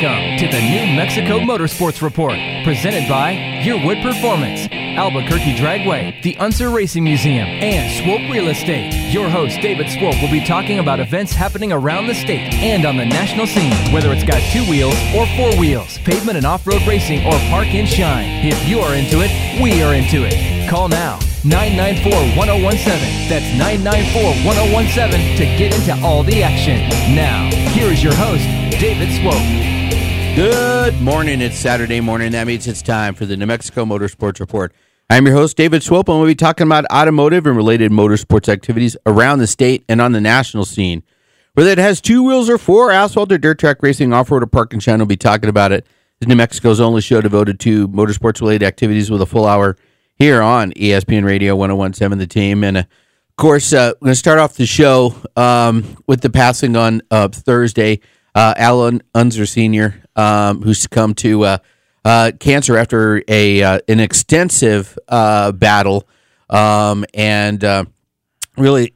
Welcome to the New Mexico Motorsports Report, presented by Yearwood Performance, Albuquerque Dragway, the Unser Racing Museum, and Swope Real Estate. Your host, David Swope, will be talking about events happening around the state and on the national scene, whether it's got two wheels or four wheels, pavement and off road racing, or park and shine. If you are into it, we are into it. Call now 994 1017. That's 994 1017 to get into all the action. Now, here is your host, David Swope. Good morning. It's Saturday morning. That means it's time for the New Mexico Motorsports Report. I'm your host, David Swope, and we'll be talking about automotive and related motorsports activities around the state and on the national scene. Whether it has two wheels or four, asphalt or dirt track racing, off road or park and shine, we'll be talking about it. It's New Mexico's only show devoted to motorsports related activities with a full hour here on ESPN Radio 1017 The Team. And uh, of course, uh, we're going to start off the show um, with the passing on uh, Thursday. Uh, Alan Unser Sr., um, who's succumbed to uh, uh, cancer after a uh, an extensive uh, battle, um, and uh, really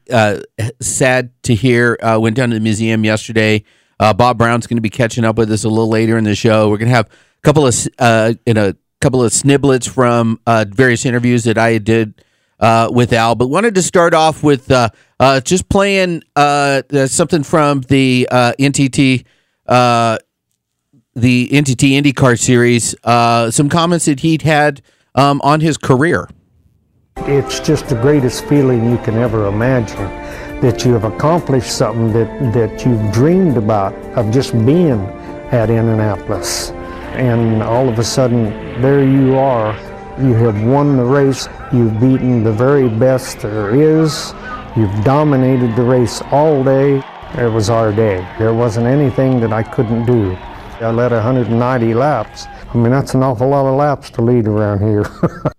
sad to hear. Went down to the museum yesterday. Bob Brown's going to be catching up with us a little later in the show. We're going to have a couple of in a couple of sniblets from various interviews that I did uh, with Al, but wanted to start off with uh, uh, just playing uh, uh, something from the uh, NTT. The NTT IndyCar series, some comments that he'd had um, on his career. It's just the greatest feeling you can ever imagine that you have accomplished something that, that you've dreamed about of just being at Indianapolis. And all of a sudden, there you are. You have won the race. You've beaten the very best there is. You've dominated the race all day. It was our day. There wasn't anything that I couldn't do. I led 190 laps. I mean, that's an awful lot of laps to lead around here.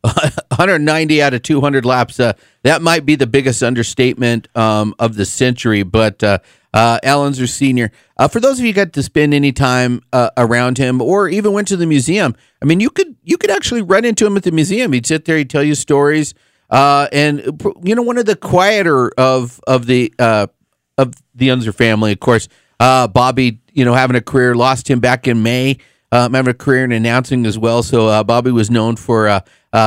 190 out of 200 laps. Uh, that might be the biggest understatement um, of the century. But uh, uh, Alan's senior. Uh, for those of you got to spend any time uh, around him, or even went to the museum, I mean, you could you could actually run into him at the museum. He'd sit there, he'd tell you stories, uh, and you know, one of the quieter of of the uh, of the Unser family, of course. Uh, Bobby, you know, having a career, lost him back in May. Um, having a career in announcing as well. So Bobby was known for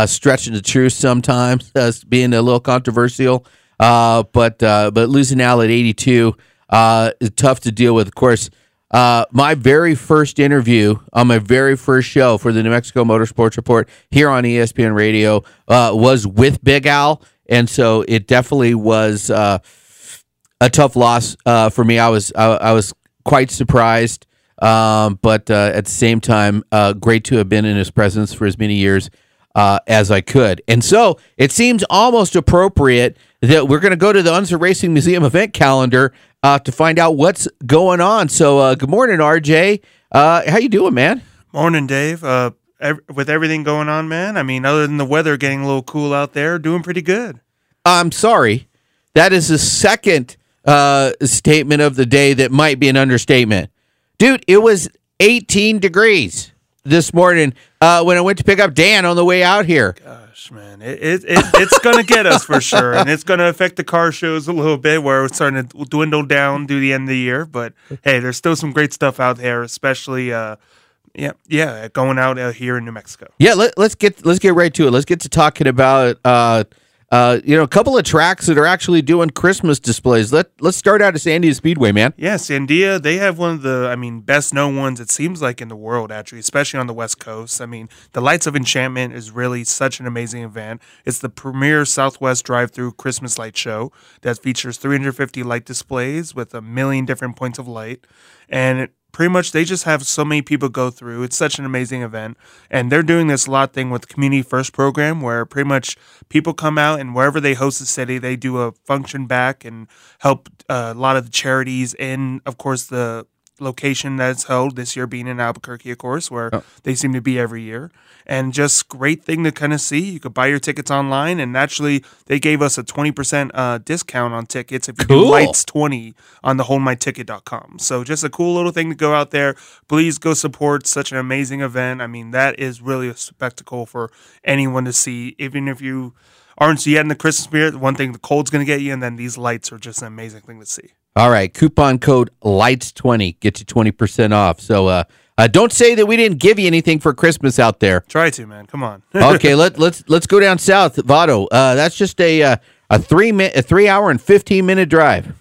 stretching the truth sometimes, being a little controversial. But but losing Al at 82 uh, tough to deal with. Of course, uh, my very first interview on my very first show for the New Mexico Motorsports Report here on ESPN Radio uh, was with Big Al, and so it definitely was uh, a tough loss uh, for me. I was I, I was quite surprised, um, but uh, at the same time, uh, great to have been in his presence for as many years uh, as I could. And so it seems almost appropriate that we're going to go to the Unser Racing Museum event calendar uh, to find out what's going on. So uh, good morning, RJ. Uh, how you doing, man? Morning, Dave. Uh, ev- with everything going on, man. I mean, other than the weather getting a little cool out there, doing pretty good. I'm sorry. That is the second uh, statement of the day that might be an understatement. Dude, it was 18 degrees this morning uh, when I went to pick up Dan on the way out here. Gosh, man, it, it, it it's gonna get us for sure, and it's gonna affect the car shows a little bit, where it's starting to dwindle down due to the end of the year. But hey, there's still some great stuff out there, especially uh, yeah, yeah, going out uh, here in New Mexico. Yeah, let, let's get let's get right to it. Let's get to talking about uh, uh, you know a couple of tracks that are actually doing Christmas displays. Let let's start out at Sandia Speedway, man. Yeah, Sandia, they have one of the, I mean, best known ones, it seems like, in the world, actually, especially on the West Coast. I mean, the Lights of Enchantment is really such an amazing event. It's the premier Southwest drive through Christmas light show that features 350 light displays with a million different points of light. And pretty much they just have so many people go through. It's such an amazing event. And they're doing this lot thing with Community First program where pretty much people come out and wherever they host the city, they do a function back and help uh, a lot of the charities in, of course, the location that's held this year being in Albuquerque, of course, where they seem to be every year. And just great thing to kind of see. You could buy your tickets online, and actually, they gave us a 20% uh, discount on tickets if you Cool. do lights 20 on the holdmyticket.com. So just a cool little thing to go out there. Please go support such an amazing event. I mean, that is really a spectacle for anyone to see, even if you aren't yet in the Christmas spirit. One thing, the cold's going to get you, and then these lights are just an amazing thing to see. All right, coupon code lights20 gets you 20% off. So uh, uh, don't say that we didn't give you anything for Christmas out there. Try to, man. Come on. okay, let let's let's go down south, Vado. Uh, that's just a uh, a 3 minute a 3 hour and 15 minute drive.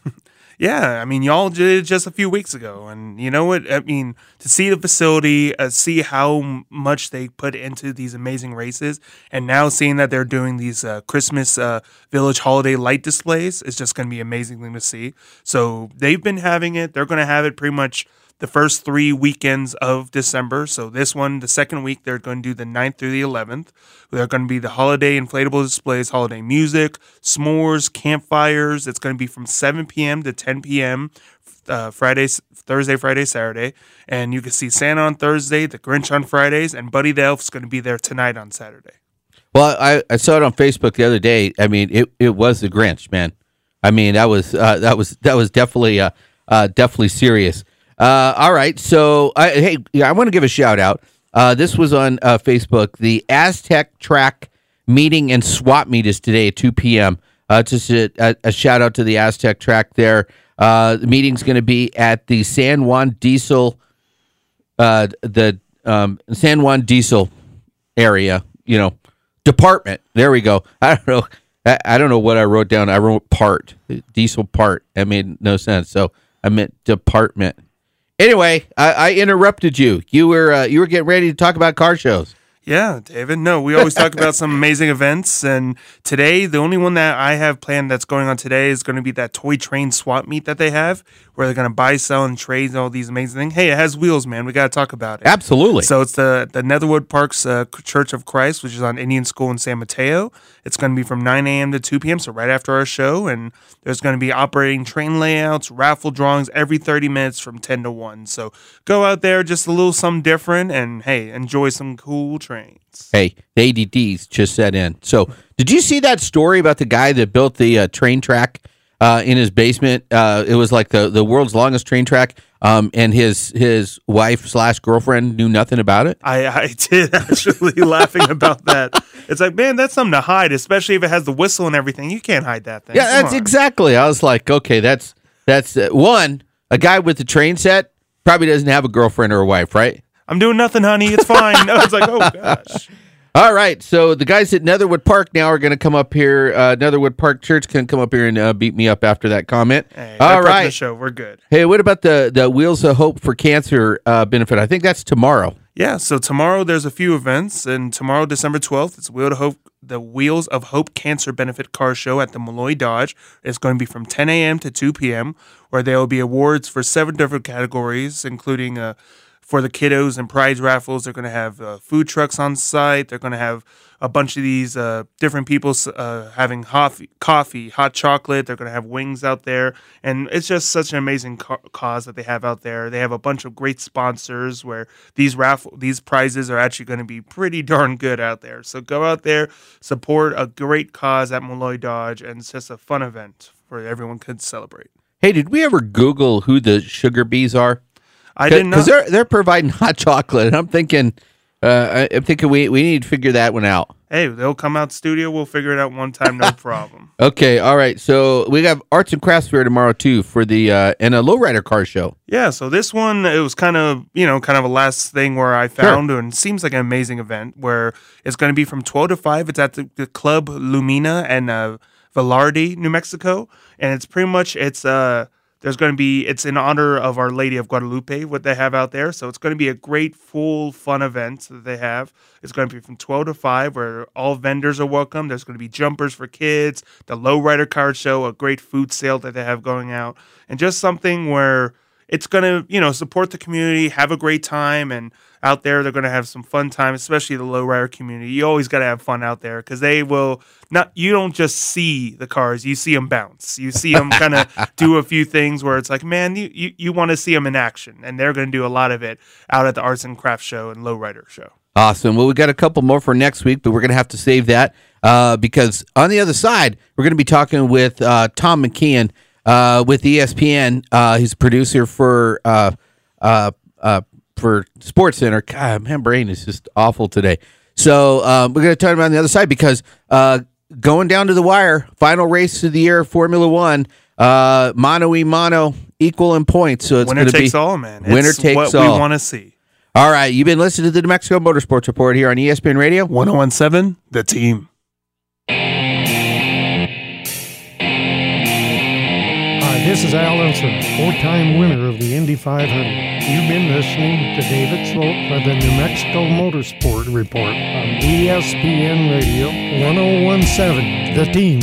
Yeah, I mean, y'all did it just a few weeks ago, and you know what? I mean, to see the facility, uh, see how much they put into these amazing races, and now seeing that they're doing these uh, Christmas uh, Village holiday light displays is just going to be amazing thing to see. So they've been having it; they're going to have it pretty much the first three weekends of December. So this one, the second week, they're going to do the 9th through the 11th. They're going to be the holiday inflatable displays, holiday music, s'mores, campfires. It's going to be from 7 p.m. to 10 p.m. Uh, Friday, Thursday, Friday, Saturday, and you can see Santa on Thursday, the Grinch on Fridays, and Buddy the Elf's going to be there tonight on Saturday. Well, I, I saw it on Facebook the other day. I mean, it, it was the Grinch, man. I mean, that was uh, that was that was definitely uh, uh, definitely serious. Uh, all right, so hey, I want to give a shout out. Uh, this was on uh, Facebook. The Aztec Track meeting and swap meet is today at 2 p.m. Uh, just a, a, shout out to the Aztec Track there. Uh, the meeting's going to be at the San Juan Diesel, the um, San Juan Diesel area, you know, department. There we go. I don't know. I, I don't know what I wrote down. I wrote part, diesel part. That made no sense. So I meant department. Anyway, I, I interrupted you. You were uh, you were getting ready to talk about car shows. Yeah, David. No, we always talk about some amazing events. And today, the only one that I have planned that's going on today is going to be that toy train swap meet that they have, where they're going to buy, sell, and trade all these amazing things. Hey, it has wheels, man. We got to talk about it. Absolutely. So it's the the Netherwood Parks uh, Church of Christ, which is on Indian School in San Mateo. It's going to be from 9 a.m. to 2 p.m. So right after our show, and there's going to be operating train layouts, raffle drawings every 30 minutes from 10 to 1. So go out there, just a little something different, and hey, enjoy some cool trains. Hey, the ADDs just set in. So, did you see that story about the guy that built the uh, train track uh, in his basement? Uh, it was like the, the world's longest train track, um, and his his wife slash girlfriend knew nothing about it. I, I did actually laughing about that. It's like, man, that's something to hide, especially if it has the whistle and everything. You can't hide that thing. Yeah, Come that's on. exactly. I was like, okay, that's that's uh, one. A guy with the train set probably doesn't have a girlfriend or a wife, right? I'm doing nothing, honey. It's fine. I was like, oh gosh. All right, so the guys at Netherwood Park now are going to come up here. Uh, Netherwood Park Church can come up here and uh, beat me up after that comment. Hey, All right. the show. We're good. Hey, what about the the Wheels of Hope for Cancer uh, benefit? I think that's tomorrow. Yeah, so tomorrow there's a few events, and tomorrow, December 12th, it's Wheel to Hope, the Wheels of Hope Cancer Benefit Car Show at the Melloy Dodge. It's going to be from 10 a.m. to 2 p.m., where there will be awards for seven different categories, including uh, for the kiddos and prize raffles. They're going to have uh, food trucks on site. They're going to have a bunch of these uh, different people uh, having coffee, hot chocolate. They're going to have wings out there, and it's just such an amazing ca- cause that they have out there. They have a bunch of great sponsors where these raffle these prizes are actually going to be pretty darn good out there. So go out there, support a great cause at Melloy Dodge, and it's just a fun event where everyone could celebrate. Hey, did we ever Google who the sugar bees are? I did not. Because they're they're providing hot chocolate, and I'm thinking, uh, I'm thinking we we need to figure that one out. Hey, they'll come out studio. We'll figure it out one time, no problem. Okay, all right. So we have arts and crafts fair tomorrow too for the uh, and a lowrider car show. Yeah, so this one it was kind of you know kind of a last thing where I found and it seems like an amazing event where it's going to be from twelve to five. It's at the, the Club Lumina and uh, Velarde, New Mexico, and it's pretty much it's uh there's going to be it's in honor of Our Lady of Guadalupe what they have out there. So it's going to be a great full fun event that they have. It's going to be from 12 to 5 where all vendors are welcome. There's going to be jumpers for kids, the lowrider car show, a great food sale that they have going out, and just something where it's going to, you know, support the community, have a great time and out there they're going to have some fun time, especially the lowrider community. You always got to have fun out there cuz they will not you don't just see the cars, you see them bounce. You see them kind of do a few things where it's like, man, you you, you want to see them in action and they're going to do a lot of it out at the Arts and Crafts show and lowrider show. Awesome. Well, we got a couple more for next week, but we're going to have to save that uh, because on the other side, we're going to be talking with uh, Tom McKeon uh, with ESPN. Uh, he's a producer for uh, uh, uh, for Sports Center. God, my brain is just awful today. So um, we're going to talk about on the other side because uh, going down to the wire, final race of the year, Formula One. uh, mano y mano, equal in points. So it's winner going to takes be all, man. winner It's takes what all. we want to see. all right. You've been listening to the New Mexico Motorsports Report here on E ESPN Radio. 1017, the team. Hi, this is Al Unser, four-time winner of the Indy 500. You've been listening to David Swope for the New Mexico Motorsport Report on ESPN Radio 1017, The Team.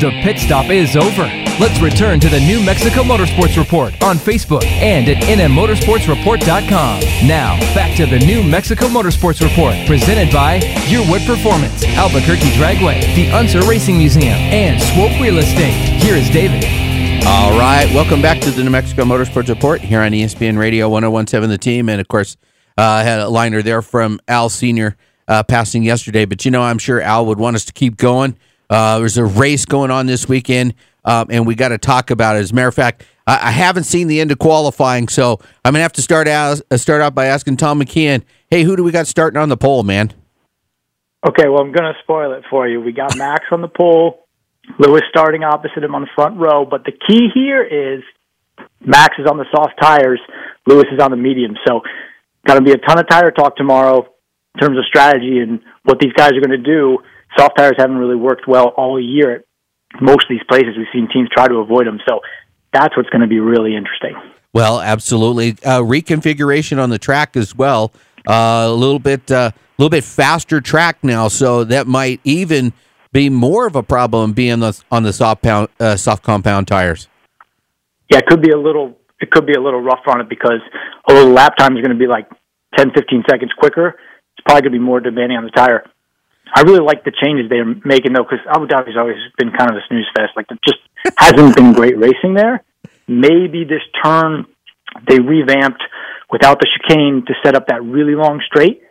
The pit stop is over. Let's return to the New Mexico Motorsports Report on Facebook and at nmmotorsportsreport.com. Now, back to the New Mexico Motorsports Report, presented by Yearwood Performance, Albuquerque Dragway, the Unser Racing Museum, and Swope Real Estate. Here is David. All right. Welcome back to the New Mexico Motorsports Report here on ESPN Radio 1017 The Team. And of course, uh, I had a liner there from Al Sr. Uh, passing yesterday. But you know, I'm sure Al would want us to keep going. Uh, there's a race going on this weekend, um, and we got to talk about it. As a matter of fact, I, I haven't seen the end of qualifying, so I'm going to have to start out, uh, start out by asking Tom McKeon, hey, who do we got starting on the pole, man? Okay, well, I'm going to spoil it for you. We got Max on the pole, Lewis starting opposite him on the front row, but the key here is Max is on the soft tires, Lewis is on the medium. So, got to be a ton of tire talk tomorrow in terms of strategy and what these guys are going to do. Soft tires haven't really worked well all year at most of these places. We've seen teams try to avoid them. So, that's what's going to be really interesting. Well, absolutely. Uh, reconfiguration on the track as well. Uh, a little bit, a little bit faster track now, so that might even be more of a problem being on the soft pound, uh, soft compound tires. yeah, it could be a little it could be a little rough on it because although the lap time is going to be like 10, 15 seconds quicker, it's probably going to be more demanding on the tire. I really like the changes they're making though, because Abu Dhabi's always been kind of a snooze fest. Like, there just hasn't been great racing there. Maybe this turn they revamped without the chicane to set up that really long straight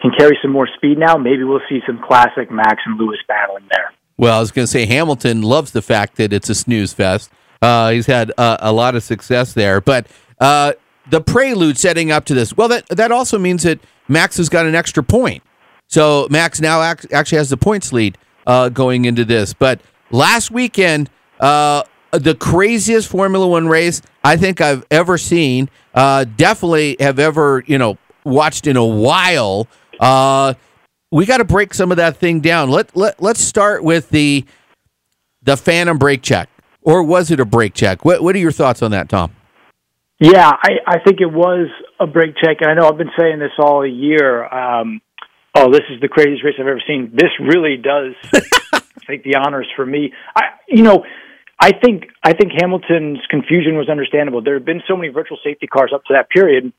can carry some more speed now. Maybe we'll see some classic Max and Lewis battling there. Well, I was going to say Hamilton loves the fact that it's a snooze fest. Uh, he's had uh, a lot of success there, but uh, the prelude setting up to this. Well, that that also means that Max has got an extra point. So Max now act, actually has the points lead uh, going into this. But last weekend, uh, the craziest Formula One race I think I've ever seen. Uh, definitely have ever you know watched in a while. Uh, we got to break some of that thing down. Let let let's start with the the Phantom brake check, or was it a brake check? What what are your thoughts on that, Tom? Yeah, I, I think it was a brake check, and I know I've been saying this all year. Um, oh, this is the craziest race I've ever seen. This really does take the honors for me. I, you know, I think I think Hamilton's confusion was understandable. There have been so many virtual safety cars up to that period.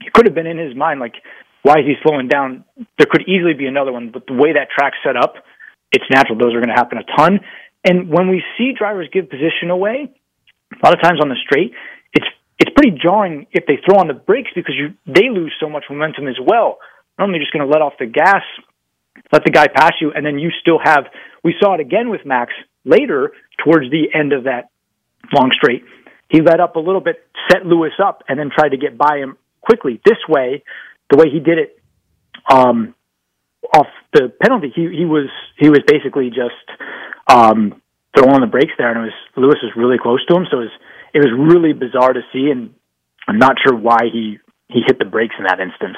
It could have been in his mind, like, why is he slowing down? There could easily be another one, but the way that track's set up, it's natural. Those are going to happen a ton. And when we see drivers give position away, a lot of times on the straight, it's it's pretty jarring if they throw on the brakes because you they lose so much momentum as well. Not only just going to let off the gas, let the guy pass you, and then you still have. We saw it again with Max later towards the end of that long straight. He let up a little bit, set Lewis up, and then tried to get by him quickly. This way, the way he did it, um, off the penalty, he he was he was basically just um, throwing the brakes there, and it was Lewis was really close to him, so it was it was really bizarre to see, and I'm not sure why he he hit the brakes in that instance.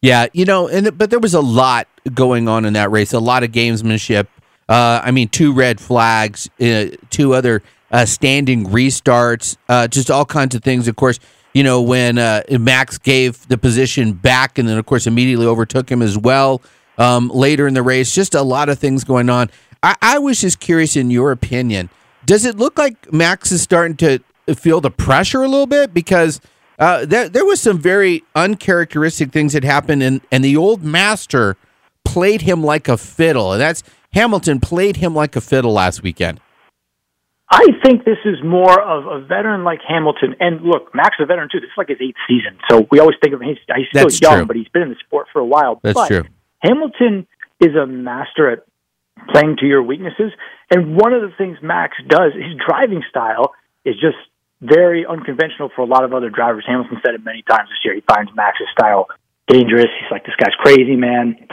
Yeah, you know, and but there was a lot going on in that race. A lot of gamesmanship. Uh, I mean, two red flags, uh, two other uh, standing restarts, uh, just all kinds of things. Of course, you know when uh, Max gave the position back, and then of course immediately overtook him as well um, later in the race. Just a lot of things going on. I, I was just curious, in your opinion, does it look like Max is starting to feel the pressure a little bit because? Uh, there, there was some very uncharacteristic things that happened, and, and the old master played him like a fiddle. And that's Hamilton played him like a fiddle last weekend. I think this is more of a veteran like Hamilton. And look, Max is a veteran too. This is like his eighth season. So we always think of him, he's, he's still That's young, true. but he's been in the sport for a while. That's but true. Hamilton is a master at playing to your weaknesses. And one of the things Max does, his driving style is just very unconventional for a lot of other drivers. Hamilton said it many times this year. He finds Max's style dangerous. He's like, this guy's crazy, man.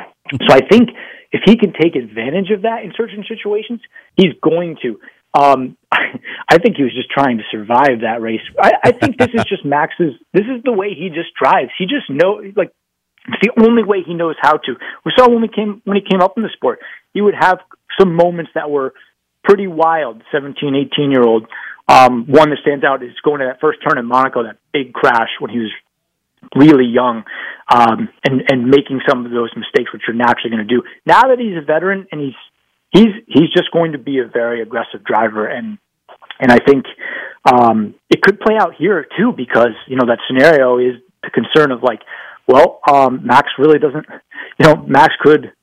So I think if he can take advantage of that in certain situations, he's going to. Um, I think he was just trying to survive that race. I, I think this is just Max's. This is the way he just drives. He just know like it's the only way he knows how to. We saw when we came when he came up in the sport, he would have some moments that were pretty wild. 17, 18 year old. Um, one that stands out is going to that first turn in Monaco, that big crash when he was really young, um, and and making some of those mistakes which you're naturally going to do. Now that he's a veteran and he's he's he's just going to be a very aggressive driver and and I think um, it could play out here too because you know that scenario is the concern of like, well, um, Max really doesn't, you know, Max could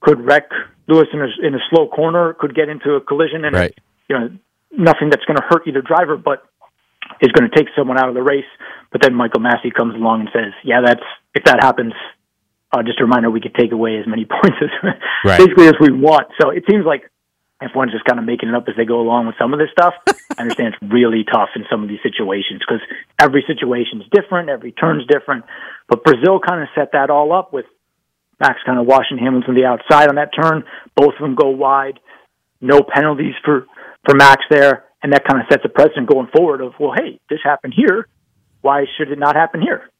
could wreck Lewis in a, in a slow corner, could get into a collision, and right. you know nothing that's going to hurt either driver, but is going to take someone out of the race. But then Michael Masi comes along and says, "Yeah, that's if that happens, uh, just a reminder we could take away as many points as Right. basically as we want." So it seems like F1's just kind of making it up as they go along with some of this stuff. I understand it's really tough in some of these situations because every situation is different, every turn's different. But Brazil kind of set that all up with Max kind of washing Hamilton to the outside on that turn. Both of them go wide. No penalties for for Max there, and that kind of sets a precedent going forward of well, hey, this happened here. Why should it not happen here?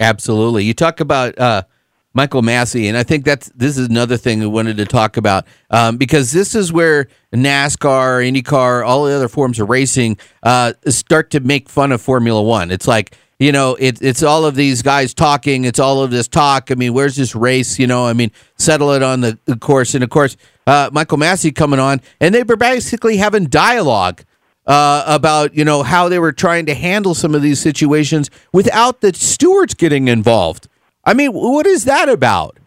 Absolutely. You talk about uh, Michael Masi, and I think that's this is another thing we wanted to talk about um, because this is where NASCAR, IndyCar, all the other forms of racing uh, start to make fun of Formula One. It's like you know, it, it's all of these guys talking. It's all of this talk. I mean, where's this race? You know, I mean, settle it on the, course. And of course, uh, Michael Masi coming on, and they were basically having dialogue uh, about you know how they were trying to handle some of these situations without the stewards getting involved. I mean, what is that about?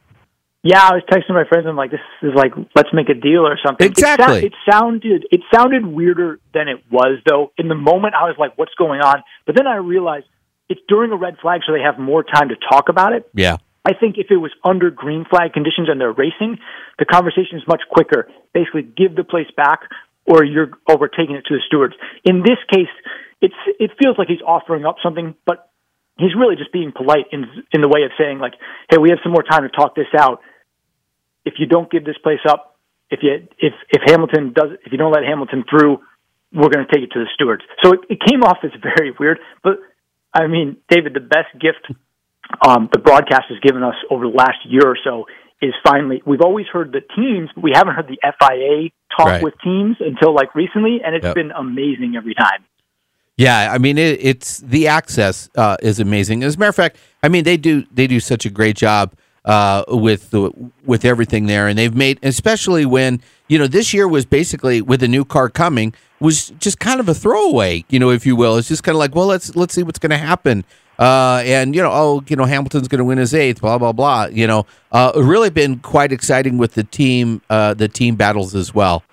Yeah, I was texting my friends. I'm like, this is like, let's make a deal or something. Exactly. It, sa- it sounded it sounded weirder than it was, though. In the moment, I was like, what's going on? But then I realized it's during a red flag, so they have more time to talk about it. Yeah. I think if it was under green flag conditions and they're racing, the conversation is much quicker. Basically, give the place back, or you're or we're taking it to the stewards. In this case, it's it feels like he's offering up something, but he's really just being polite in in the way of saying like, "Hey, we have some more time to talk this out. If you don't give this place up, if you if if Hamilton does if you don't let Hamilton through, we're going to take it to the stewards." So it, it came off as very weird, but I mean, David, the best gift um, the broadcast has given us over the last year or so is finally we've always heard the teams but we haven't heard the FIA talk Right. with teams until like recently and it's Yep. been amazing every time. Yeah, I mean it, it's the access uh, is amazing. As a matter of fact, I mean they do they do such a great job uh, with the with everything there, and they've made especially when you know this year was basically with a new car coming was just kind of a throwaway, you know, if you will. It's just kind of like well let's let's see what's going to happen. Uh, and you know, oh, you know, Hamilton's going to win his eighth, blah blah blah. You know, uh, really been quite exciting with the team, uh, the team battles as well.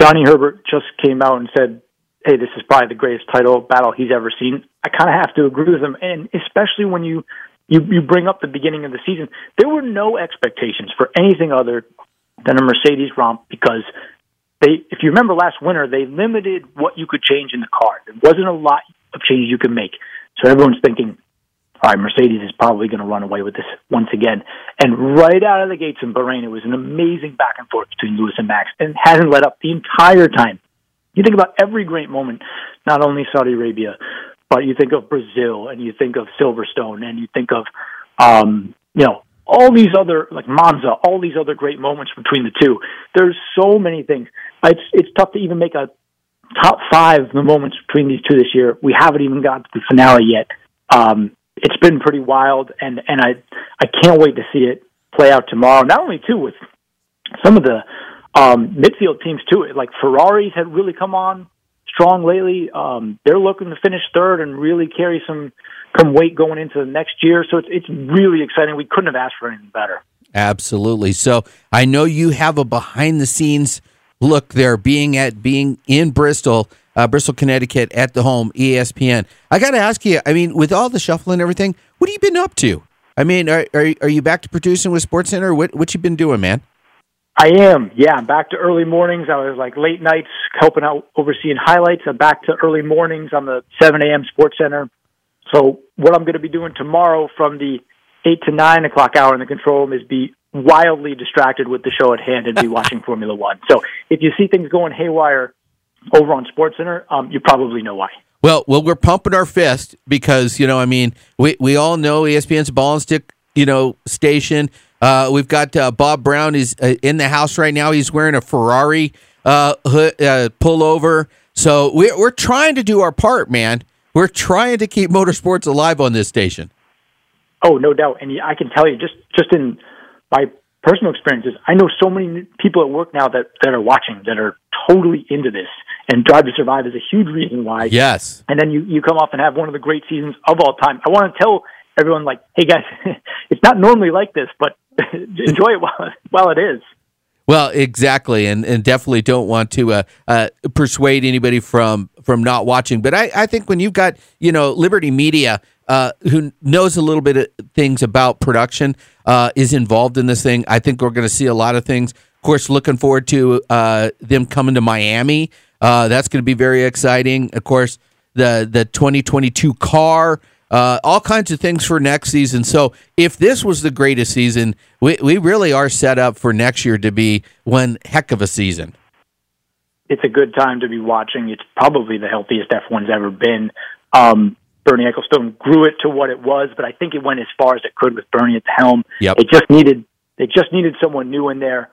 Johnny Herbert just came out and said, "Hey, this is probably the greatest title battle he's ever seen." I kind of have to agree with him, and especially when you you you bring up the beginning of the season, there were no expectations for anything other than a Mercedes romp because they, if you remember last winter, they limited what you could change in the car. There wasn't a lot of changes you could make, so everyone's thinking. All right, Mercedes is probably going to run away with this once again. And right out of the gates in Bahrain, it was an amazing back and forth between Lewis and Max, and hasn't let up the entire time. You think about every great moment, not only Saudi Arabia, but you think of Brazil, and you think of Silverstone, and you think of, um, you know, all these other like Monza, all these other great moments between the two. There's so many things. It's it's tough to even make a top five the moments between these two this year. We haven't even got to the finale yet. Um, it's been pretty wild, and and I I can't wait to see it play out tomorrow. Not only too with some of the um, midfield teams too. Like Ferraris had really come on strong lately. Um, they're looking to finish third and really carry some some weight going into the next year. So it's it's really exciting. We couldn't have asked for anything better. Absolutely. So I know you have a behind the scenes look there, being at being in Bristol, uh, Bristol, Connecticut, at the home ESPN. I got to ask you. I mean, with all the shuffling and everything, what have you been up to? I mean, are are, are you back to producing with Sports Center? What what you been doing, man? I am. Yeah, I'm back to early mornings. I was like late nights helping out overseeing highlights. I'm back to early mornings on the 7 a.m. Sports Center. So what I'm going to be doing tomorrow from the 8 to 9 o'clock hour in the control room is be wildly distracted with the show at hand and be watching Formula One. So if you see things going haywire over on SportsCenter, um, you probably know why. Well, well, we're pumping our fist because you know, I mean, we we all know ESPN's ball and stick, you know, station. Uh, we've got uh, Bob Brown is uh, in the house right now. He's wearing a Ferrari uh, hood, uh, pullover. So we're we're trying to do our part, man. We're trying to keep motorsports alive on this station. Oh, no doubt. And I can tell you, just just in my personal experiences, I know so many people at work now that that are watching that are totally into this. And Drive to Survive is a huge reason why. Yes. And then you you come off and have one of the great seasons of all time. I want to tell everyone, like, hey guys, it's not normally like this, but enjoy it while while it is. Well, exactly, and and definitely don't want to uh, uh, persuade anybody from from not watching. But I, I think when you've got you know Liberty Media, uh, who knows a little bit of things about production, uh, is involved in this thing. I think we're going to see a lot of things. Of course, looking forward to uh, them coming to Miami. Uh, that's going to be very exciting. Of course, the the 2022 car uh, all kinds of things for next season. So if this was the greatest season, we, we really are set up for next year to be one heck of a season. It's a good time to be watching. It's probably the healthiest F1's ever been. Um, Bernie Ecclestone grew it to what it was, but I think it went as far as it could with Bernie at the helm. Yep. It just needed they just needed someone new in there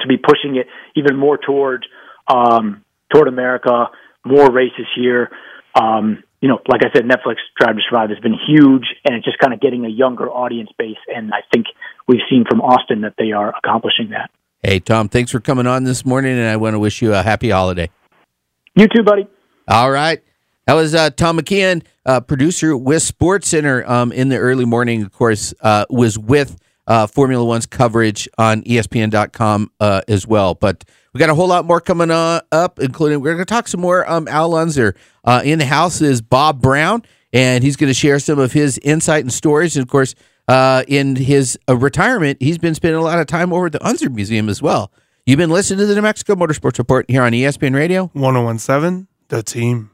to be pushing it even more toward um, toward America, more races here. Um, you know, like I said, Netflix Drive to Survive has been huge, and it's just kind of getting a younger audience base. And I think we've seen from Austin that they are accomplishing that. Hey, Tom, thanks for coming on this morning, and I want to wish you a happy holiday. You too, buddy. All right. That was uh, Tom McKeon, uh, producer with Sports Center um, in the early morning, of course, uh, was with uh, Formula One's coverage on ESPN.com uh, as well. But we got a whole lot more coming on, up, including we're going to talk some more. Um, Al Unser uh, in the house is Bob Brown, and he's going to share some of his insight and stories. And of course, uh, in his uh, retirement, he's been spending a lot of time over at the Unser Museum as well. You've been listening to the New Mexico Motorsports Report here on ESPN Radio. 1017, the team.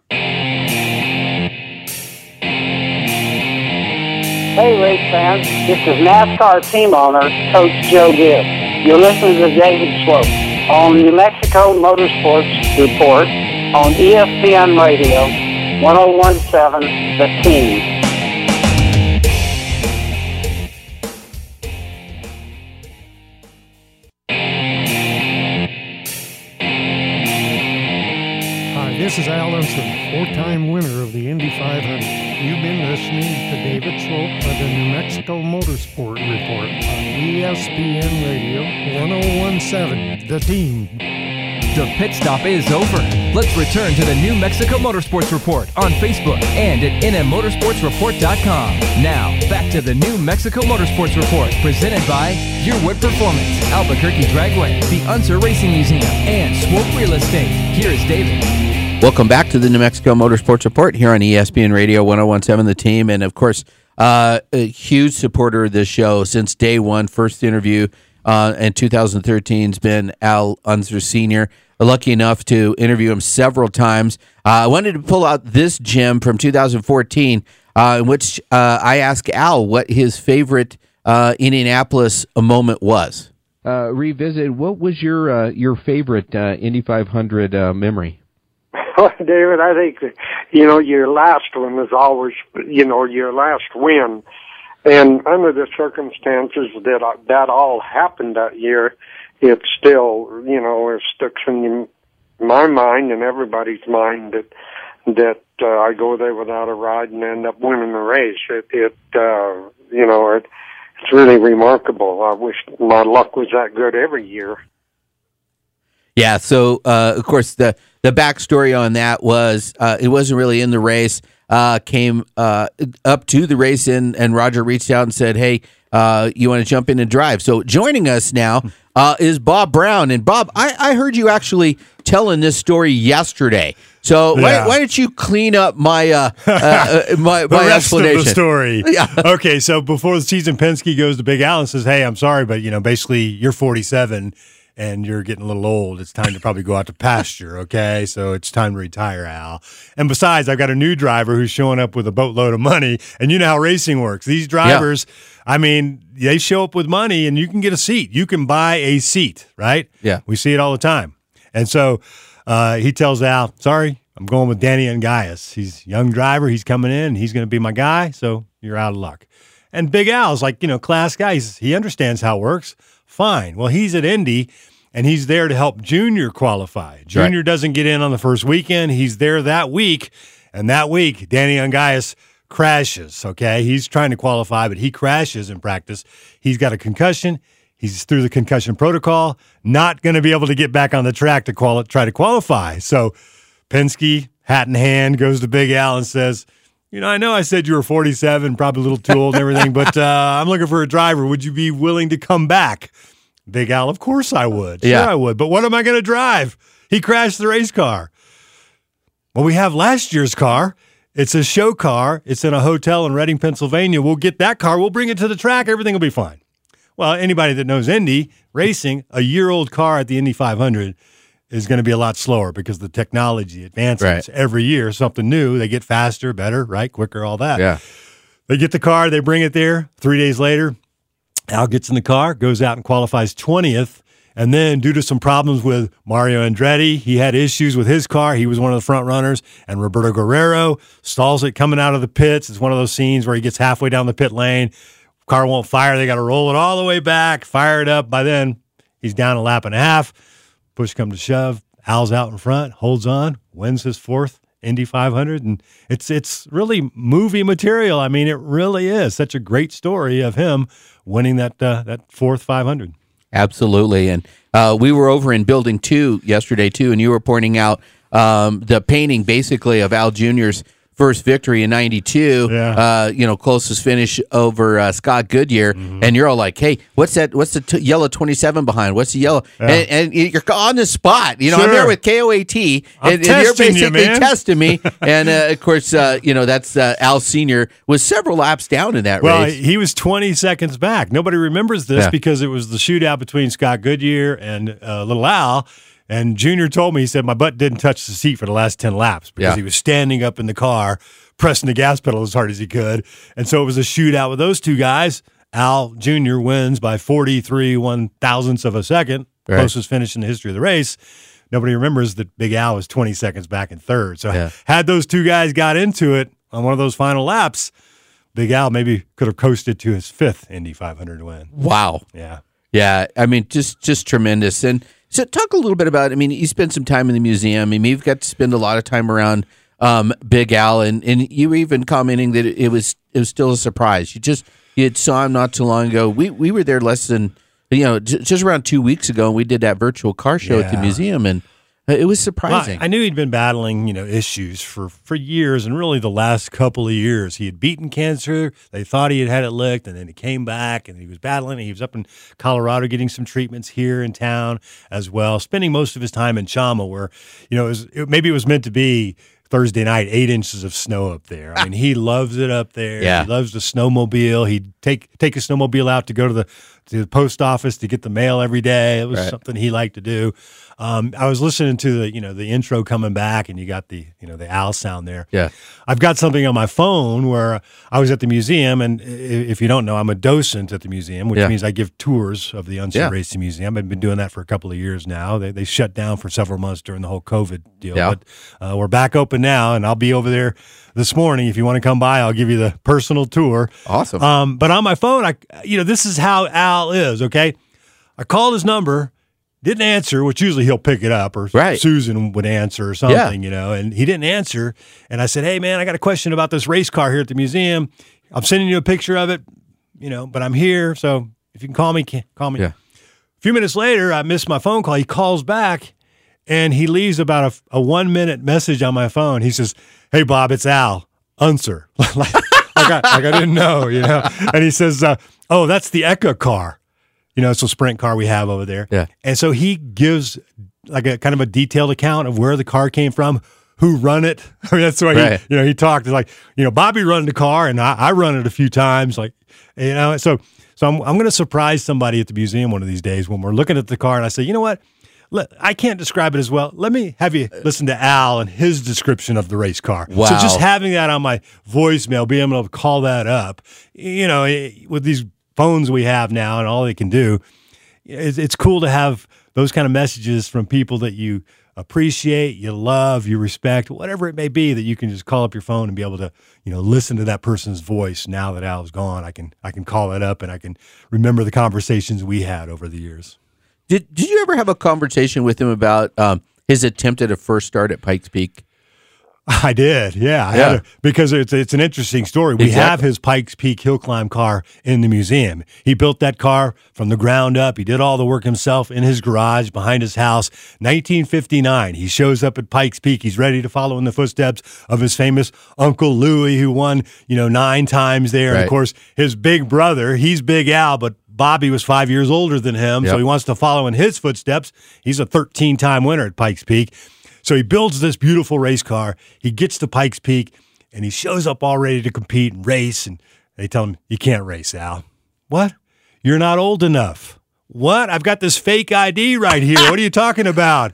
Hey, race fans, this is NASCAR team owner, Coach Joe Gibbs. You're listening to David Swope on New Mexico Motorsports Report on ESPN Radio 1017 The Team. This is Al Unser, four-time winner of the Indy 500. You've been listening to David Swope of the New Mexico Motorsport Report on ESPN Radio 1017, The Team. The pit stop is over. Let's return to the New Mexico Motorsports Report on Facebook and at nmmotorsportsreport.com. Now, back to the New Mexico Motorsports Report, presented by Yearwood Performance, Albuquerque Dragway, the Unser Racing Museum, and Swope Real Estate. Here's David. Welcome back to the New Mexico Motorsports Report here on ESPN Radio 1017 The Team. And of course, uh, a huge supporter of this show since day one, first interview uh, in 2013 has been Al Unser Sr. Lucky enough to interview him several times. Uh, I wanted to pull out this gem from 2014, uh, in which uh, I asked Al what his favorite uh, Indianapolis moment was. revisit. What was your your favorite Indy 500 uh, memory? David, I think you know your last one is always you know your last win, and under the circumstances that that all happened that year, it still you know it sticks in my mind and everybody's mind that that uh, I go there without a ride and end up winning the race. It it uh, you know it it's really remarkable. I wish my luck was that good every year. Yeah. So, uh, of course, the the backstory on that was uh, it wasn't really in the race. Uh, came uh, up to the race and and Roger reached out and said, "Hey, uh, you want to jump in and drive?" So, joining us now uh, is Bob Brown. And Bob, I, I heard you actually telling this story yesterday. So why, Yeah. why don't you clean up my uh, uh, my, the my rest of explanation? the story. Yeah. Okay, so before the season, Penske goes to Big Al and says, "Hey, I'm sorry, but you know, basically, you're 47, and you're getting a little old. It's time to probably go out to pasture. Okay, so it's time to retire, Al. And besides, I've got a new driver who's showing up with a boatload of money, and you know how racing works. These drivers, I mean, they show up with money, and you can get a seat. You can buy a seat, right? Yeah. we see it all the time. And so uh, he tells Al, "Sorry, I'm going with Danny Ongais. He's a young driver. He's coming in. He's going to be my guy. So you're out of luck." And Big Al's like, you know, class guy. He's, he understands how it works. Fine. Well, he's at Indy and he's there to help Junior qualify. Junior doesn't get in on the first weekend. He's there that week. And that week, Danny Ongais crashes. Okay. He's trying to qualify, but he crashes in practice. He's got a concussion. He's through the concussion protocol, not going to be able to get back on the track to quali- try to qualify. So Penske, hat in hand, goes to Big Al and says, you know, I know I said you were 47, probably a little too old and everything, but uh, I'm looking for a driver. Would you be willing to come back? Big Al, of course I would. Sure, Yeah. I would. But what am I going to drive? He crashed the race car. Well, we have last year's car. It's a show car. It's in a hotel in Reading, Pennsylvania. We'll get that car. We'll bring it to the track. Everything will be fine. Well, anybody that knows Indy racing, a year old car at the Indy 500 is going to be a lot slower because the technology advances Right. every year. Something new. They get faster, better, right? Quicker, all that. Yeah. They get the car, they bring it there. Three days later, Al gets in the car, goes out and qualifies 20th. And then, due to some problems with Mario Andretti, he had issues with his car. He was one of the front runners, and Roberto Guerrero stalls it coming out of the pits. It's one of those scenes where he gets halfway down the pit lane, car won't fire. They got to roll it all the way back, fire it up. By then, he's down a lap and a half. Push come to shove, Al's out in front, holds on, wins his fourth Indy 500, and it's it's really movie material. I mean, it really is such a great story of him winning that uh, that fourth 500. Absolutely. And uh, we were over in building two yesterday, too, and you were pointing out um, the painting basically of Al Jr.'s first victory in 92, Yeah. uh, you know, closest finish over uh, Scott Goodyear. And you're all like, hey, what's that? What's the t- yellow 27 behind? What's the yellow? And, and you're on the spot. You know, I'm Sure. there with KOAT, I'm and, and you're testing you, basically testing me. and uh, of course, uh, you know, that's uh, Al Sr. was several laps down in that Well, race. he was 20 seconds back. Nobody remembers this Yeah. because it was the shootout between Scott Goodyear and uh, Little Al. And Junior told me, he said, my butt didn't touch the seat for the last 10 laps because Yeah. he was standing up in the car, pressing the gas pedal as hard as he could. And so it was a shootout with those two guys. Al Jr. wins by 43 one thousandths of a second, Right. closest finish in the history of the race. Nobody remembers that Big Al was 20 seconds back in third. So Yeah. had those two guys got into it on one of those final laps, Big Al maybe could have coasted to his fifth Indy 500 win. wow. Yeah. Yeah, I mean, just just tremendous. And so, talk a little bit about. I mean, you spent some time in the museum. I mean, you've got to spend a lot of time around um, Big Al, and, and you were even commenting that it, was it was still a surprise. You just you had saw him not too long ago. We we were there less than you know j- just around two weeks ago, and we did that virtual car show at the museum, and it was Well, surprising. I knew he'd been battling, you know, issues for for years, and really the last couple of years. He had beaten cancer. They thought he had had it licked, and then he came back, and he was battling. He was up in Colorado getting some treatments here in town as well, spending most of his time in Chama, where you know, it was, it, maybe it was meant to be. Thursday night, eight inches of snow up there. I mean, he loves it up there. Yeah. He loves the snowmobile. He'd take take a snowmobile out to go to the to the post office to get the mail every day. It was Right. something he liked to do. Um, I was listening to the you know the intro coming back, and you got the you know the owl sound there. Yeah. I've got something on my phone where I was at the museum, and if you don't know, I'm a docent at the museum, which Yeah. means I give tours of the Unser Yeah. Racing Museum. I've been doing that for a couple of years now. They, they shut down for several months during the whole COVID deal, Yeah. but uh, we're back open now, and I'll be over there this morning. If you want to come by, I'll give you the personal tour. Awesome. Um, but on my phone, I you know this is how Al is. Okay, I called his number, didn't answer, which usually he'll pick it up, or Right. Susan would answer or something, you know. And he didn't answer, and I said, "Hey, man, I got a question about this race car here at the museum. I'm sending you a picture of it, you know, but I'm here, so if you can call me, call me." Yeah. A few minutes later, I missed my phone call. He calls back and he leaves about a, a one minute message on my phone. He says, Hey, Bob, it's Al. Unser. like, like, I, like I didn't know, you know? And he says, uh, Oh, that's the Echo car. You know, it's a sprint car we have over there. Yeah. And so he gives like a kind of a detailed account of where the car came from, who run it. I mean, that's why Right. he, you know, he talked like, you know, Bobby run the car and I, I run it a few times. Like, you know, so, So I'm, I'm going to surprise somebody at the museum one of these days when we're looking at the car and I say, you know what? Let, I can't describe it as well. Let me have you listen to Al and his description of the race car. Wow. So just having that on my voicemail, being able to call that up, you know, with these phones we have now and all they can do, it's, it's cool to have those kind of messages from people that you appreciate, you love, you respect, whatever it may be, that you can just call up your phone and be able to, you know, listen to that person's voice. Now that Al's gone, I can I can call it up and I can remember the conversations we had over the years. Did Did you ever have a conversation with him about um, his attempt at a first start at Pikes Peak? I did, yeah, I Yeah. had a- because it's it's an interesting story. We Exactly. have his Pikes Peak hill climb car in the museum. He built that car from the ground up. He did all the work himself in his garage behind his house. 1959, he shows up at Pikes Peak. He's ready to follow in the footsteps of his famous Uncle Louie, who won you know nine times there. And of course, his big brother, he's Big Al, but Bobby was five years older than him, so he wants to follow in his footsteps. He's a 13 time winner at Pikes Peak. So he builds this beautiful race car. He gets to Pikes Peak and he shows up all ready to compete and race. And they tell him, You can't race, Al. What? You're not old enough. What? I've got this fake ID right here. What are you talking about?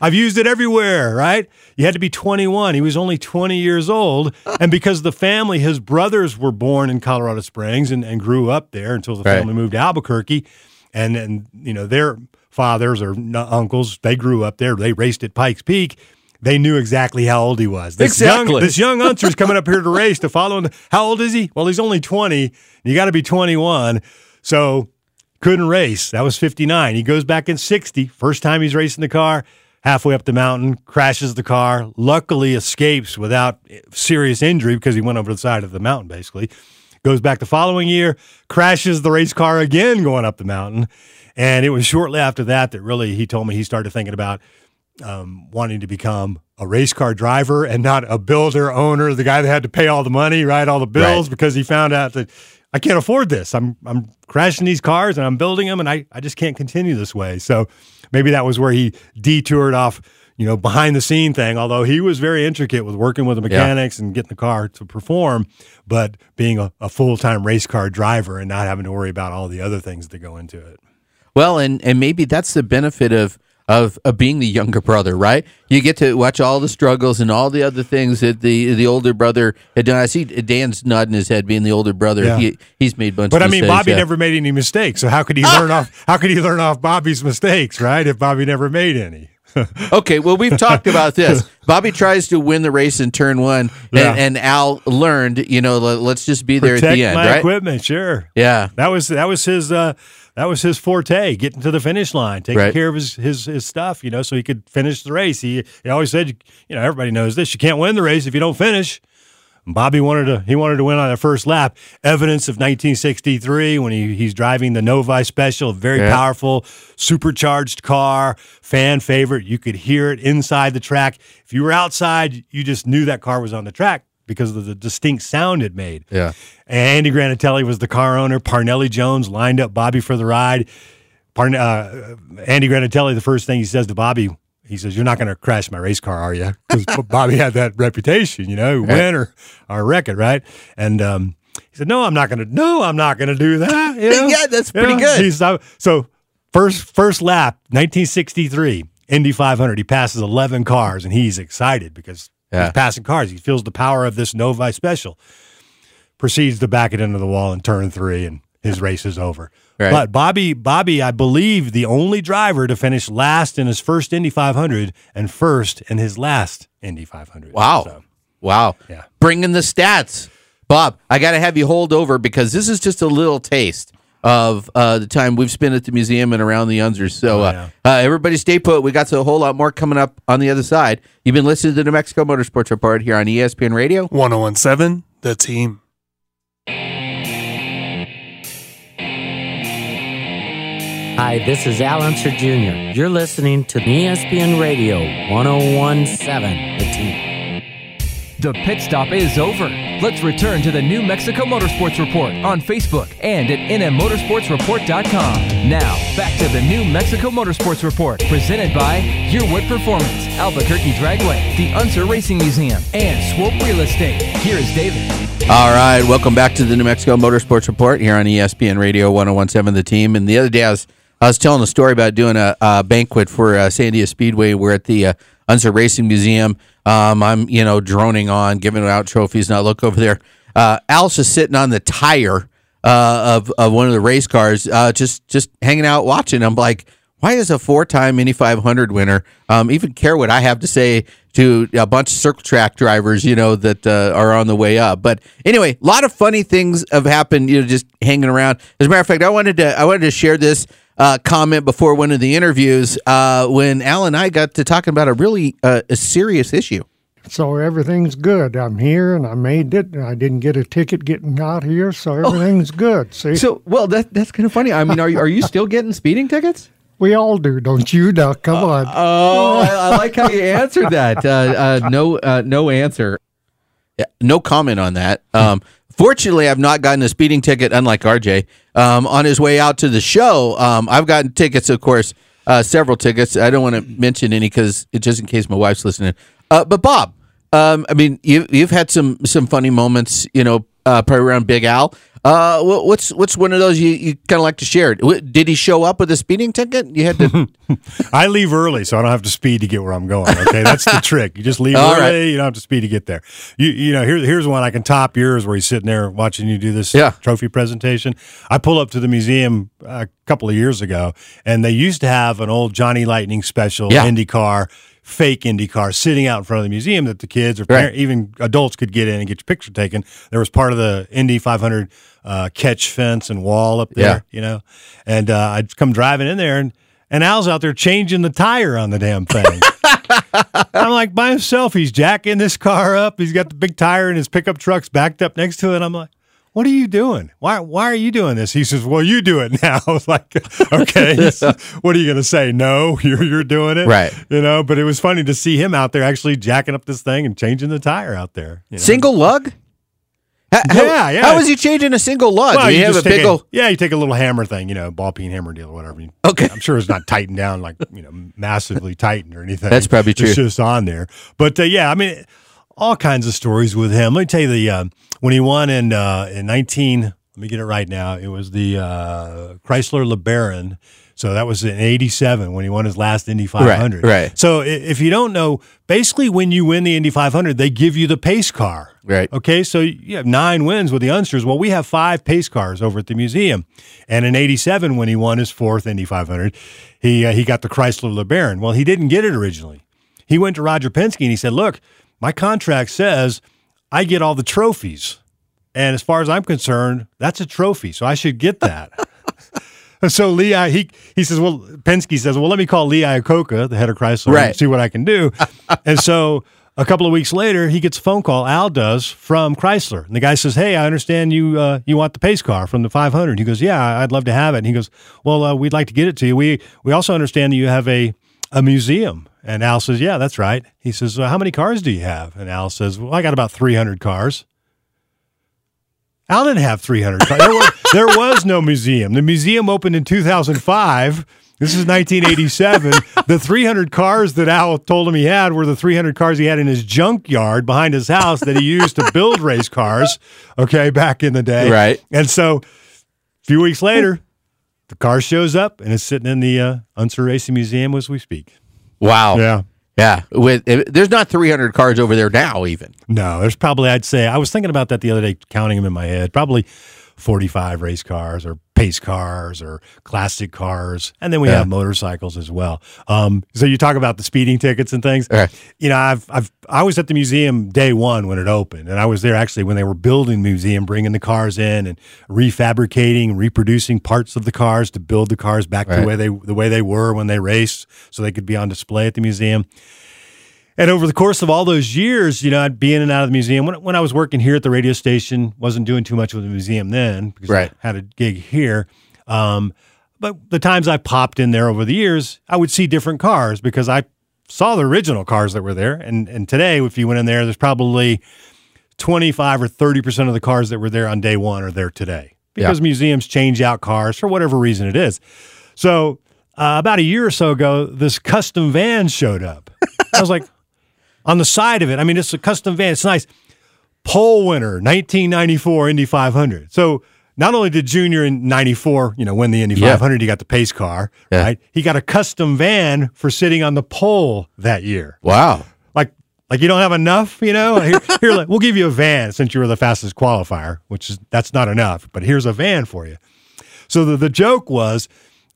I've used it everywhere, right? You had to be 21. He was only 20 years old. And because the family, his brothers were born in Colorado Springs and, and grew up there until the Right. family moved to Albuquerque. And, and, you know, their fathers or n- uncles, they grew up there. They raced at Pikes Peak. They knew exactly how old he was. This Exactly. Young, this young Unser's coming up here to race to follow him. How old is he? Well, he's only 20. You got to be 21. So couldn't race. That was 59. He goes back in 60. First time he's racing the car, halfway up the mountain, crashes the car, luckily escapes without eh, serious injury because he went over the side of the mountain basically. Goes back the following year, crashes the race car again going up the mountain. And it was shortly after that that really he told me he started thinking about um, wanting to become a race car driver and not a builder owner, the guy that had to pay all the money, right, all the bills, Right. because he found out that I can't afford this. I'm I'm crashing these cars and I'm building them, and I I just can't continue this way. So maybe that was where he detoured off. You know, behind the scene thing, although he was very intricate with working with the mechanics and getting the car to perform, but being a, a full time race car driver and not having to worry about all the other things that go into it. Well, and and maybe that's the benefit of of, of being the younger brother, right? You get to watch all the struggles and all the other things that the the older brother had done. I see Dan's nodding his head, being the older brother. Yeah. He he's made bunch. Of. But I mean, mistakes, Bobby yeah. never made any mistakes. So how could he learn off? How could he learn off Bobby's mistakes, right? If Bobby never made any. Okay, well, we've talked about this. Bobby tries to win the race in turn one, Yeah. and, and Al learned, you know, let, us just be there Protect at the end, my right? equipment, sure. Yeah. That was that was his uh, that was his forte, getting to the finish line, taking Right. care of his, his his stuff, you know, so he could finish the race. He he always said, you know, everybody knows this. You can't win the race if you don't finish. Bobby wanted to he wanted to win on the first lap. Evidence of 1963 when he, he's driving the Novi Special, very Yeah. powerful supercharged car, fan favorite. You could hear it inside the track. If you were outside, you just knew that car was on the track because of the distinct sound it made. Yeah. Andy Granatelli was the car owner. Parnelli Jones lined up Bobby for the ride. Parn- uh, Andy Granatelli, the first thing he says to Bobby, he says, "You're not going to crash my race car, are you?" Because Bobby had that reputation, you know, win or, or wreck it, right? And um, he said, "No, I'm not going to. No, I'm not going to do that." you know? Yeah, that's You pretty know? good. He's, so first first lap, 1963, Indy 500. He passes 11 cars, and he's excited because Yeah. he's passing cars. He feels the power of this Novi Special proceeds to back it into the wall in turn three, and his race is over. Right. But Bobby, Bobby, I believe, the only driver to finish last in his first Indy 500 and first in his last Indy 500. Wow. So, Wow. Yeah. Bringing the stats. Bob, I got to have you hold over because this is just a little taste of uh, the time we've spent at the museum and around the Unsers. So, uh, uh, everybody stay put. We got a whole lot more coming up on the other side. You've been listening to the New Mexico Motorsports Report here on ESPN Radio. 1017, the team. Hi, this is Al Unser Jr. You're listening to ESPN Radio 1017, the team. The pit stop is over. Let's return to the New Mexico Motorsports Report on Facebook and at nmmotorsportsreport.com. Now, back to the New Mexico Motorsports Report, presented by Yearwood Performance, Albuquerque Dragway, the Unser Racing Museum, and Swope Real Estate. Here is David. All right, welcome back to the New Mexico Motorsports Report here on ESPN Radio 1017 The Team. And the other day I was I was telling a story about doing a, a banquet for uh, Sandia Speedway. We're at the uh, Unser Racing Museum. Um, I'm you know droning on, giving out trophies, and I look over there. Uh, Al's is sitting on the tire uh, of of one of the race cars, uh, just just hanging out watching. I'm like, why does a four-time Indy 500 winner um, even care what I have to say to a bunch of circle track drivers, you know, that uh, are on the way up? But anyway, a lot of funny things have happened, you know, just hanging around. As a matter of fact, I wanted to I wanted to share this uh, comment before one of the interviews uh, when Al and I got to talking about a really uh, a serious issue. So everything's good. I'm here and I made it. I didn't get a ticket getting out here, so everything's good. See, So, well, that that's kind of funny. I mean, are you, are you still getting speeding tickets? we all do, don't you? Now, come on. Oh, I, I like how you answered that. Uh, uh, no, uh, no answer. Yeah, no comment on that. Um, fortunately, I've not gotten a speeding ticket, unlike RJ. Um, on his way out to the show, um, I've gotten tickets, of course, uh, several tickets. I don't want to mention any because it's just in case my wife's listening. Uh, but Bob, um, I mean, you, you've had some some funny moments, you know, uh, probably around Big Al. Uh, what's what's one of those you, you kind of like to share? Did he show up with a speeding ticket? You had to. I leave early, so I don't have to speed to get where I'm going. Okay, that's the trick. You just leave All early. right. You don't have to speed to get there. You you know here, here's one I can top yours where he's sitting there watching you do this Yeah. trophy presentation. I pull up to the museum a couple of years ago, and they used to have an old Johnny Lightning special Yeah. Indy car. Fake Indy car sitting out in front of the museum that the kids or Right. even adults could get in and get your picture taken. There was part of the Indy 500 uh, catch fence and wall up there, Yeah. you know. And uh, I'd come driving in there, and and Al's out there changing the tire on the damn thing. I'm like by himself. He's jacking this car up. He's got the big tire, and his pickup truck's backed up next to it. I'm like. What are you doing? Why why are you doing this? He says, Well, you do it now. I was like, Okay. what are you gonna say? No, you're you're doing it. Right. You know, but it was funny to see him out there actually jacking up this thing and changing the tire out there. you know? Single lug? How, Yeah, yeah. How was he changing a single lug? Well, Do you, have a big old. yeah, you take a little hammer thing, you know, ball peen hammer deal or whatever. Okay. I'm sure it's not tightened down like you know massively tightened or anything. That's probably true. It's just on there. But uh, yeah, I mean, all kinds of stories with him. Let me tell you the uh, when he won in uh, in 19. Let me get it right now. It was the uh, Chrysler LeBaron. So that was in '87 when he won his last Indy 500. right. right. So if you don't know, basically when you win the Indy 500, they give you the pace car. Right. Okay, so you have nine wins with the Unsers. Well, we have five pace cars over at the museum. And in '87, when he won his fourth Indy 500, he uh, he got the Chrysler LeBaron. Well, he didn't get it originally. He went to Roger Penske and he said, "Look, my contract says I get all the trophies, and as far as I'm concerned, that's a trophy, so I should get that." And so Lee, he he says, well, Penske says, well, let me call Lee Iacocca, the head of Chrysler, Right. and see what I can do. and so a couple of weeks later, he gets a phone call. Al does from Chrysler, and the guy says, hey, I understand you uh, you want the pace car from the 500. He goes, yeah, I'd love to have it. And he goes, well, uh, we'd like to get it to you. We we also understand that you have a a museum. And Al says, yeah, that's right. He says, well, how many cars do you have? And Al says, well, I got about 300 cars. Al didn't have 300 cars. There, there was no museum. The museum opened in 2005. This is 1987. the 300 cars that Al told him he had were the 300 cars he had in his junkyard behind his house that he used to build race cars, okay, back in the day. Right. And so a few weeks later, the car shows up and it's sitting in the uh, Unser Racing Museum as we speak. Wow. Yeah. Yeah. With there's not 300 cars over there now, even. No, there's probably, I'd say, I was thinking about that the other day, counting them in my head. Probably 45 race cars or pace cars or classic cars. And then we Yeah. have motorcycles as well. Um, so you talk about the speeding tickets and things. Right. You know, I've, I've, I was at the museum day one when it opened. And I was there actually when they were building the museum, bringing the cars in and refabricating, reproducing parts of the cars to build the cars back to Right. the way they, the way they were when they raced so they could be on display at the museum. And over the course of all those years, you know, I'd be in and out of the museum. When, when I was working here at the radio station, wasn't doing too much with the museum then because Right. I had a gig here. Um, but the times I popped in there over the years, I would see different cars because I saw the original cars that were there. And and today, if you went in there, there's probably 25 or 30% of the cars that were there on day one are there today because museums change out cars for whatever reason it is. So uh, about a year or so ago, this custom van showed up. I was like, on the side of it, I mean, it's a custom van. It's nice. pole winner, 1994 Indy 500. So not only did Junior in 94, you know, win the Indy Yeah. 500, he got the pace car, Yeah. right? He got a custom van for sitting on the pole that year. Wow. Like, like you don't have enough, you know? Here, here like, we'll give you a van since you were the fastest qualifier, which is that's not enough, but here's a van for you. So the, the joke was,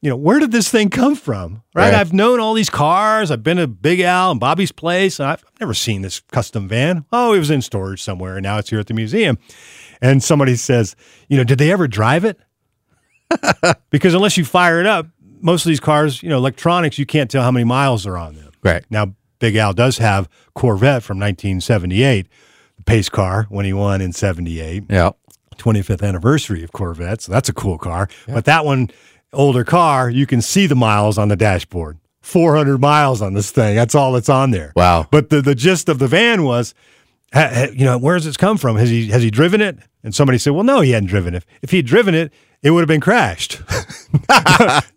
you know, where did this thing come from? Right? Right. I've known all these cars. I've been to Big Al and Bobby's place. And I've never seen this custom van. Oh, it was in storage somewhere, and now it's here at the museum. And somebody says, you know, did they ever drive it? because unless you fire it up, most of these cars, you know, electronics, you can't tell how many miles are on them. Right. Now, Big Al does have Corvette from 1978, the pace car when he won in 78. Yeah. 25th anniversary of Corvette. So that's a cool car. But that one, older car, you can see the miles on the dashboard. 400 miles on this thing. That's all that's on there. Wow. But the, the gist of the van was, ha, ha, you know, where does this come from? Has he has he driven it? And somebody said, well, no, he hadn't driven it. If he'd driven it, it would have been crashed.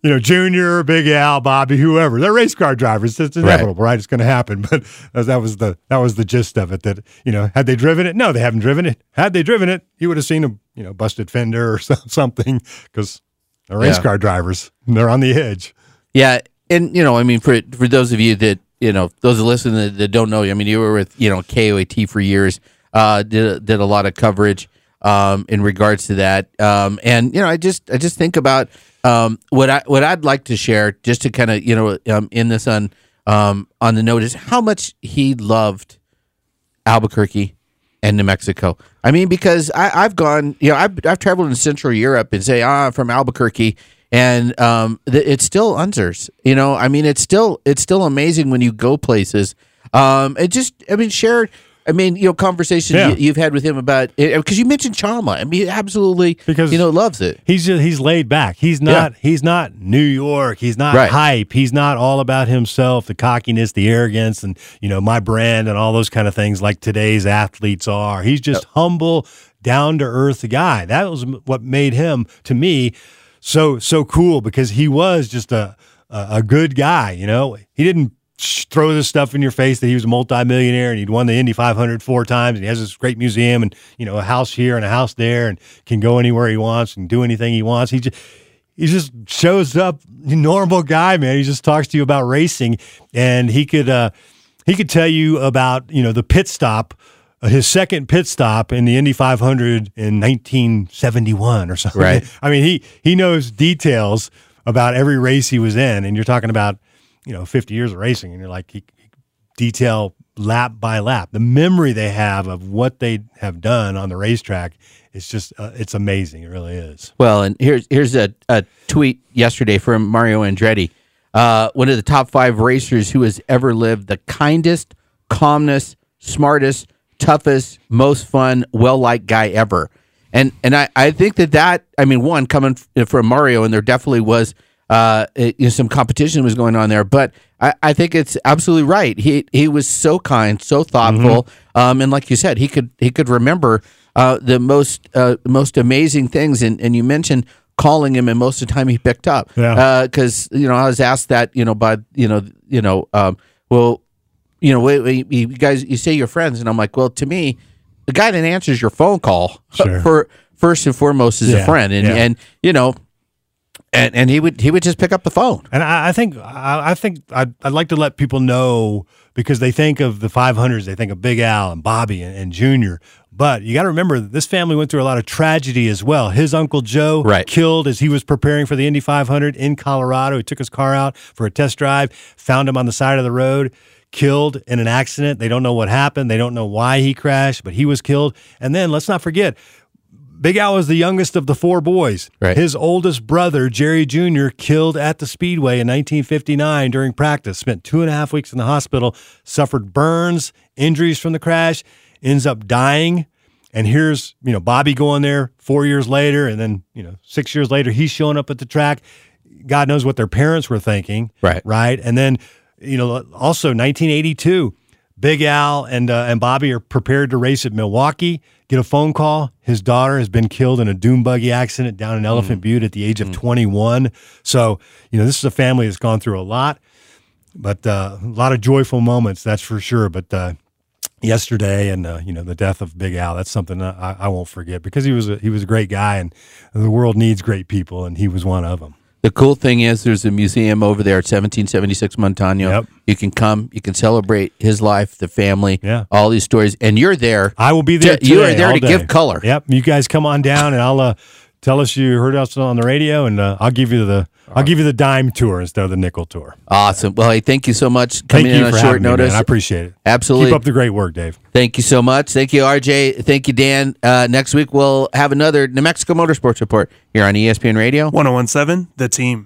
you know, Junior, Big Al, Bobby, whoever. They're race car drivers. It's inevitable, right? It's going to happen. But that was the that was the gist of it. That you know, had they driven it? No, they haven't driven it. Had they driven it, you would have seen a you know busted fender or something because they're race Yeah. car drivers. They're on the edge. Yeah, and you know, I mean, for for those of you that you know, those that listen that, that don't know you, I mean, you were with you know KOAT for years, uh, did did a lot of coverage um, in regards to that, um, and you know, I just I just think about um, what I what I'd like to share, just to kind of you know, um, in this on um, on the note is how much he loved Albuquerque and New Mexico. I mean, because I, I've gone, you know, I've, I've traveled in Central Europe and say, ah, I'm from Albuquerque, and um, th- it's still Unsers. You know, I mean, it's still it's still amazing when you go places. Um, it just, I mean, share. I mean, you know, conversations Yeah. you, you've had with him about because you mentioned Chama. I mean, he absolutely Because you know loves it. He's just, he's laid back. He's not he's not New York. He's not Right. hype. He's not all about himself, the cockiness, the arrogance, and you know my brand and all those kind of things like today's athletes are. He's just humble, down to earth guy. That was what made him to me so so cool because he was just a a, a good guy. You know, he didn't throw this stuff in your face that he was a multimillionaire and he'd won the Indy 500 four times and he has this great museum and you know a house here and a house there and can go anywhere he wants and do anything he wants. He just he just shows up, normal guy, man. He just talks to you about racing, and he could uh, he could tell you about you know the pit stop, uh, his second pit stop in the Indy 500 in 1971 or something. Right. I mean, he he knows details about every race he was in, and you're talking about you know 50 years of racing, and you're like he, he detail lap by lap. The memory they have of what they have done on the racetrack is just uh, it's amazing. It really is. Well, and here's here's a, a tweet yesterday from Mario Andretti, uh, one of the top five racers who has ever lived, the kindest, calmest, smartest, toughest, most fun, well liked guy ever. And and I, I think that that I mean one coming from Mario, and there definitely was uh, it- you know, some competition was going on there, but I, I think it's absolutely right. He he was so kind, so thoughtful, um, and like you said, he could he could remember uh, the most uh, most amazing things. And, and you mentioned calling him, and most of the time he picked up. Yeah. Because you know I was asked that you know by you know you know um, well you know wait, wait, you guys you say you're friends, and I'm like well to me the guy that answers your phone call Sure. for first and foremost is a friend, and yeah. and you know. And, and he would he would just pick up the phone. And I, I think I, I think I'd, I'd like to let people know because they think of the 500s, they think of Big Al and Bobby and, and Junior. But you got to remember this family went through a lot of tragedy as well. His uncle Joe Right. killed as he was preparing for the Indy 500 in Colorado. He took his car out for a test drive, found him on the side of the road, killed in an accident. They don't know what happened. They don't know why he crashed, but he was killed. And then let's not forget, Big Al was the youngest of the four boys. Right. His oldest brother, Jerry Jr., killed at the Speedway in 1959 during practice. Spent two and a half weeks in the hospital, suffered burns, injuries from the crash, ends up dying. And here's, you know, Bobby going there four years later, and then, you know, six years later, he's showing up at the track. God knows what their parents were thinking. Right. Right. And then, you know, also 1982, Big Al and uh, and Bobby are prepared to race at Milwaukee. Get a phone call. His daughter has been killed in a dune buggy accident down in Elephant Butte at the age of 21. So, you know, this is a family that's gone through a lot, but uh, a lot of joyful moments, that's for sure. But uh, yesterday, and uh, you know the death of Big Al. That's something I, I won't forget because he was a, he was a great guy, and the world needs great people, and he was one of them. The cool thing is, there's a museum over there at 1776 Montano. Yep. You can come, you can celebrate his life, the family, Yeah. all these stories, and you're there. I will be there. To- you are there to day. give color. Yep, you guys come on down, and I'll uh, tell us you heard us on the radio, and uh, I'll give you the I'll give you the dime tour instead of the nickel tour. Awesome. Well, hey, thank you so much Thank coming in you on for short having me, notice. man. I appreciate it. Absolutely. Keep up the great work, Dave. Thank you so much. Thank you, RJ. Thank you, Dan. Uh, next week we'll have another New Mexico Motorsports Report here on ESPN Radio. 1017, the team.